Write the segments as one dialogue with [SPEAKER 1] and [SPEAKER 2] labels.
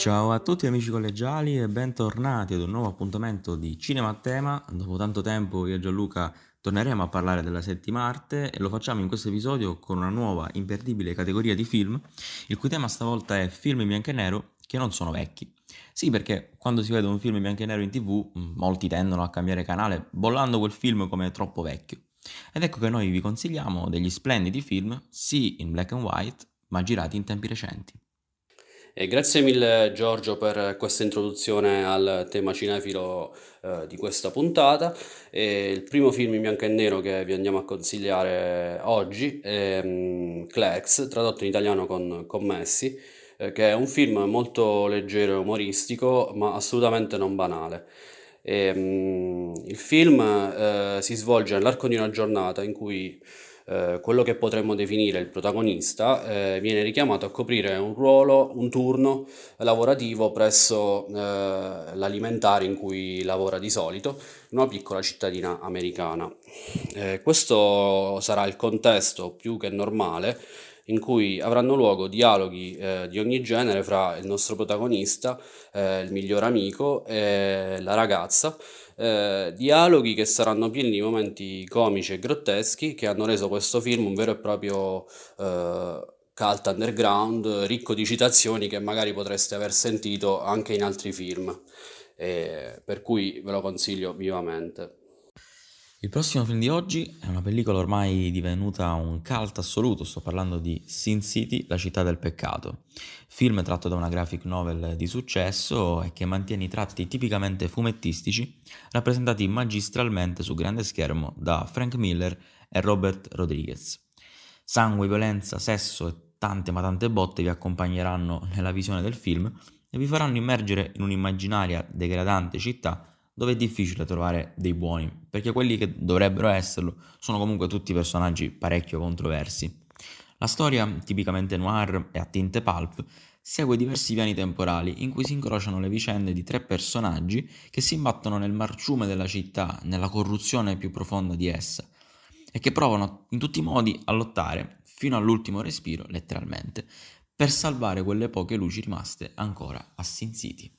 [SPEAKER 1] Ciao a tutti amici collegiali e bentornati ad un nuovo appuntamento di Cinema a Tema. Dopo tanto tempo io e Gianluca torneremo a parlare della settima arte e lo facciamo in questo episodio con una nuova imperdibile categoria di film, il cui tema stavolta è film in bianco e nero che non sono vecchi. Sì, perché quando si vede un film in bianco e nero in tv, molti tendono a cambiare canale bollando quel film come troppo vecchio. Ed ecco che noi vi consigliamo degli splendidi film, sì in black and white, ma girati in tempi recenti.
[SPEAKER 2] E grazie mille Giorgio per questa introduzione al tema cinefilo eh, di questa puntata. E il primo film in bianco e nero che vi andiamo a consigliare oggi è um, Clex, tradotto in italiano con Commessi, eh, che è un film molto leggero e umoristico, ma assolutamente non banale. E, um, il film eh, si svolge nell'arco di una giornata in cui eh, quello che potremmo definire il protagonista eh, viene richiamato a coprire un ruolo, un turno lavorativo presso eh, l'alimentare in cui lavora di solito, in una piccola cittadina americana. Eh, questo sarà il contesto più che normale in cui avranno luogo dialoghi eh, di ogni genere fra il nostro protagonista, eh, il miglior amico e la ragazza, eh, dialoghi che saranno pieni di momenti comici e grotteschi che hanno reso questo film un vero e proprio eh, cult underground, ricco di citazioni che magari potreste aver sentito anche in altri film, eh, per cui ve lo consiglio vivamente.
[SPEAKER 1] Il prossimo film di oggi è una pellicola ormai divenuta un cult assoluto, sto parlando di Sin City, la città del peccato, film tratto da una graphic novel di successo e che mantiene i tratti tipicamente fumettistici rappresentati magistralmente su grande schermo da Frank Miller e Robert Rodriguez. Sangue, violenza, sesso e tante ma tante botte vi accompagneranno nella visione del film e vi faranno immergere in un'immaginaria degradante città dove è difficile trovare dei buoni, perché quelli che dovrebbero esserlo sono comunque tutti personaggi parecchio controversi. La storia, tipicamente noir e a tinte pulp, segue diversi piani temporali in cui si incrociano le vicende di tre personaggi che si imbattono nel marciume della città, nella corruzione più profonda di essa, e che provano in tutti i modi a lottare, fino all'ultimo respiro, letteralmente, per salvare quelle poche luci rimaste ancora a Sin City.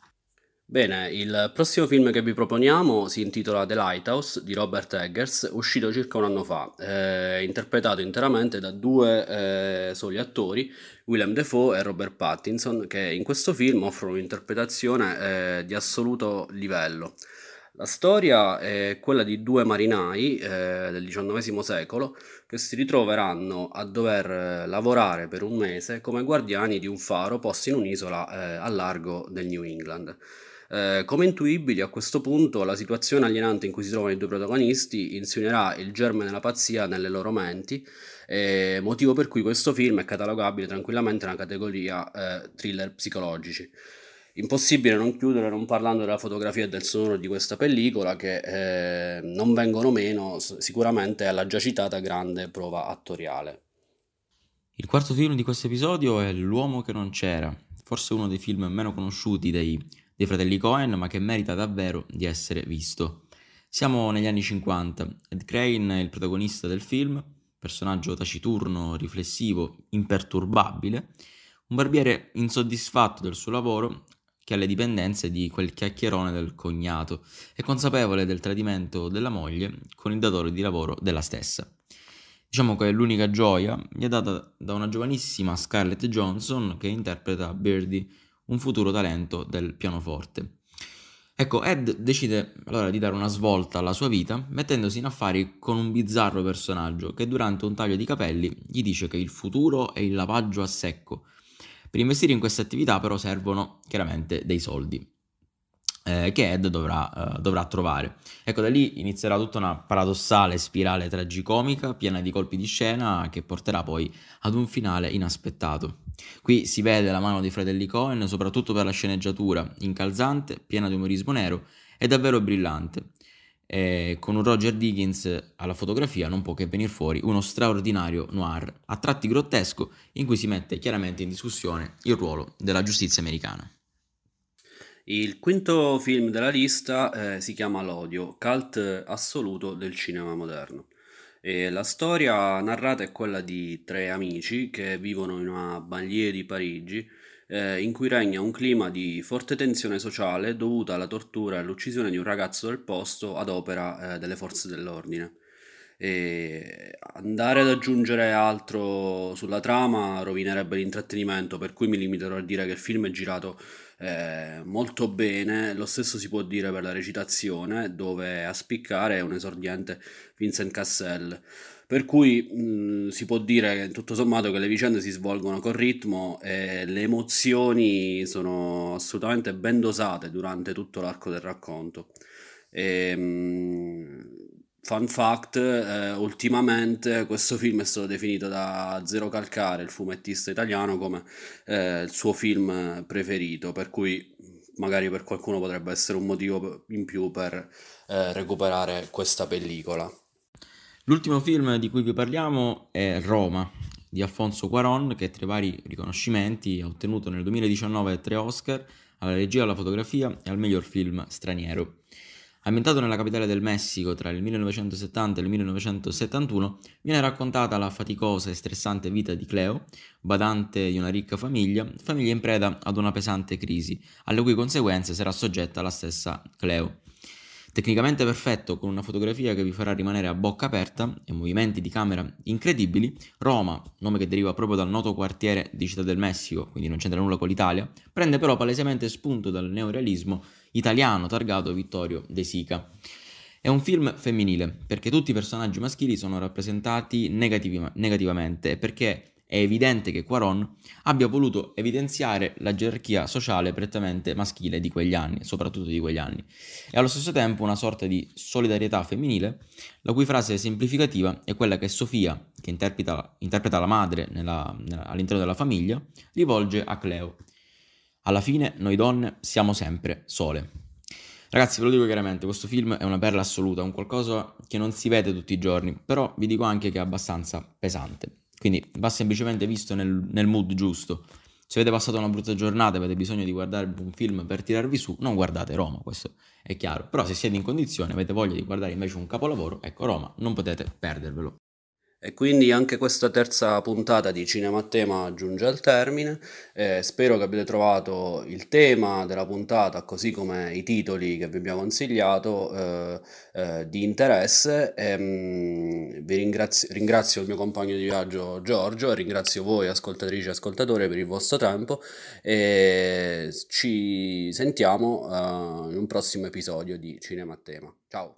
[SPEAKER 2] Bene, il prossimo film che vi proponiamo si intitola The Lighthouse di Robert Eggers, uscito circa un anno fa, eh, interpretato interamente da due eh, soli attori, Willem Dafoe e Robert Pattinson, che in questo film offrono un'interpretazione eh, di assoluto livello. La storia è quella di due marinai eh, del XIX secolo che si ritroveranno a dover eh, lavorare per un mese come guardiani di un faro posto in un'isola eh, a largo del New England. Eh, come intuibili a questo punto la situazione alienante in cui si trovano i due protagonisti insinuerà il germe della pazzia nelle loro menti, eh, motivo per cui questo film è catalogabile tranquillamente nella categoria eh, thriller psicologici. Impossibile non chiudere non parlando della fotografia e del sonoro di questa pellicola che eh, non vengono meno sicuramente alla già citata grande prova attoriale.
[SPEAKER 1] Il quarto film di questo episodio è L'uomo che non c'era, forse uno dei film meno conosciuti dei dei fratelli Cohen, ma che merita davvero di essere visto. Siamo negli anni 50. Ed Crane è il protagonista del film, personaggio taciturno, riflessivo, imperturbabile, un barbiere insoddisfatto del suo lavoro che ha le dipendenze di quel chiacchierone del cognato e consapevole del tradimento della moglie con il datore di lavoro della stessa. Diciamo che l'unica gioia gli è data da una giovanissima Scarlett Johnson che interpreta Birdie un futuro talento del pianoforte. Ecco, Ed decide allora di dare una svolta alla sua vita mettendosi in affari con un bizzarro personaggio che durante un taglio di capelli gli dice che il futuro è il lavaggio a secco. Per investire in queste attività però servono chiaramente dei soldi eh, che Ed dovrà, eh, dovrà, trovare. Ecco, da lì inizierà tutta una paradossale spirale tragicomica piena di colpi di scena che porterà poi ad un finale inaspettato. Qui si vede la mano dei fratelli Cohen, soprattutto per la sceneggiatura, incalzante, piena di umorismo nero e davvero brillante. E con un Roger Dickens alla fotografia non può che venire fuori uno straordinario noir, a tratti grottesco, in cui si mette chiaramente in discussione il ruolo della giustizia americana.
[SPEAKER 2] Il quinto film della lista eh, si chiama L'odio, cult assoluto del cinema moderno. E la storia narrata è quella di tre amici che vivono in una banlieue di Parigi eh, in cui regna un clima di forte tensione sociale dovuta alla tortura e all'uccisione di un ragazzo del posto ad opera eh, delle forze dell'ordine. E andare ad aggiungere altro sulla trama rovinerebbe l'intrattenimento, per cui mi limiterò a dire che il film è girato eh, molto bene. Lo stesso si può dire per la recitazione, dove a spiccare è un esordiente Vincent Cassel. Per cui mh, si può dire tutto sommato che le vicende si svolgono con ritmo e le emozioni sono assolutamente ben dosate durante tutto l'arco del racconto. E, mh, Fun fact, eh, ultimamente questo film è stato definito da Zero Calcare, il fumettista italiano, come eh, il suo film preferito, per cui magari per qualcuno potrebbe essere un motivo in più per eh, recuperare questa pellicola.
[SPEAKER 1] L'ultimo film di cui vi parliamo è Roma di Alfonso Cuaron, che tra i vari riconoscimenti ha ottenuto nel 2019 tre Oscar alla regia, alla fotografia e al miglior film straniero. Ambientato nella capitale del Messico tra il 1970 e il 1971, viene raccontata la faticosa e stressante vita di Cleo, badante di una ricca famiglia, famiglia in preda ad una pesante crisi, alle cui conseguenze sarà soggetta la stessa Cleo. Tecnicamente perfetto, con una fotografia che vi farà rimanere a bocca aperta e movimenti di camera incredibili, Roma, nome che deriva proprio dal noto quartiere di Città del Messico, quindi non c'entra nulla con l'Italia, prende però palesemente spunto dal neorealismo italiano targato Vittorio De Sica. È un film femminile perché tutti i personaggi maschili sono rappresentati negativ- negativamente e perché è evidente che Quaron abbia voluto evidenziare la gerarchia sociale prettamente maschile di quegli anni, soprattutto di quegli anni, e allo stesso tempo una sorta di solidarietà femminile, la cui frase semplificativa è quella che Sofia, che interpreta, interpreta la madre nella, nella, all'interno della famiglia, rivolge a Cleo. Alla fine noi donne siamo sempre sole. Ragazzi, ve lo dico chiaramente, questo film è una perla assoluta, un qualcosa che non si vede tutti i giorni, però vi dico anche che è abbastanza pesante. Quindi va semplicemente visto nel, nel mood giusto. Se avete passato una brutta giornata e avete bisogno di guardare un film per tirarvi su, non guardate Roma, questo è chiaro. Però se siete in condizione, avete voglia di guardare invece un capolavoro, ecco Roma, non potete perdervelo.
[SPEAKER 2] E quindi anche questa terza puntata di Cinema a Tema giunge al termine. Eh, spero che abbiate trovato il tema della puntata, così come i titoli che vi abbiamo consigliato, eh, eh, di interesse. E, mh, mm, vi ringrazio, ringrazio il mio compagno di viaggio Giorgio e ringrazio voi, ascoltatrici e ascoltatori, per il vostro tempo. E ci sentiamo eh, in un prossimo episodio di Cinema a Tema. Ciao!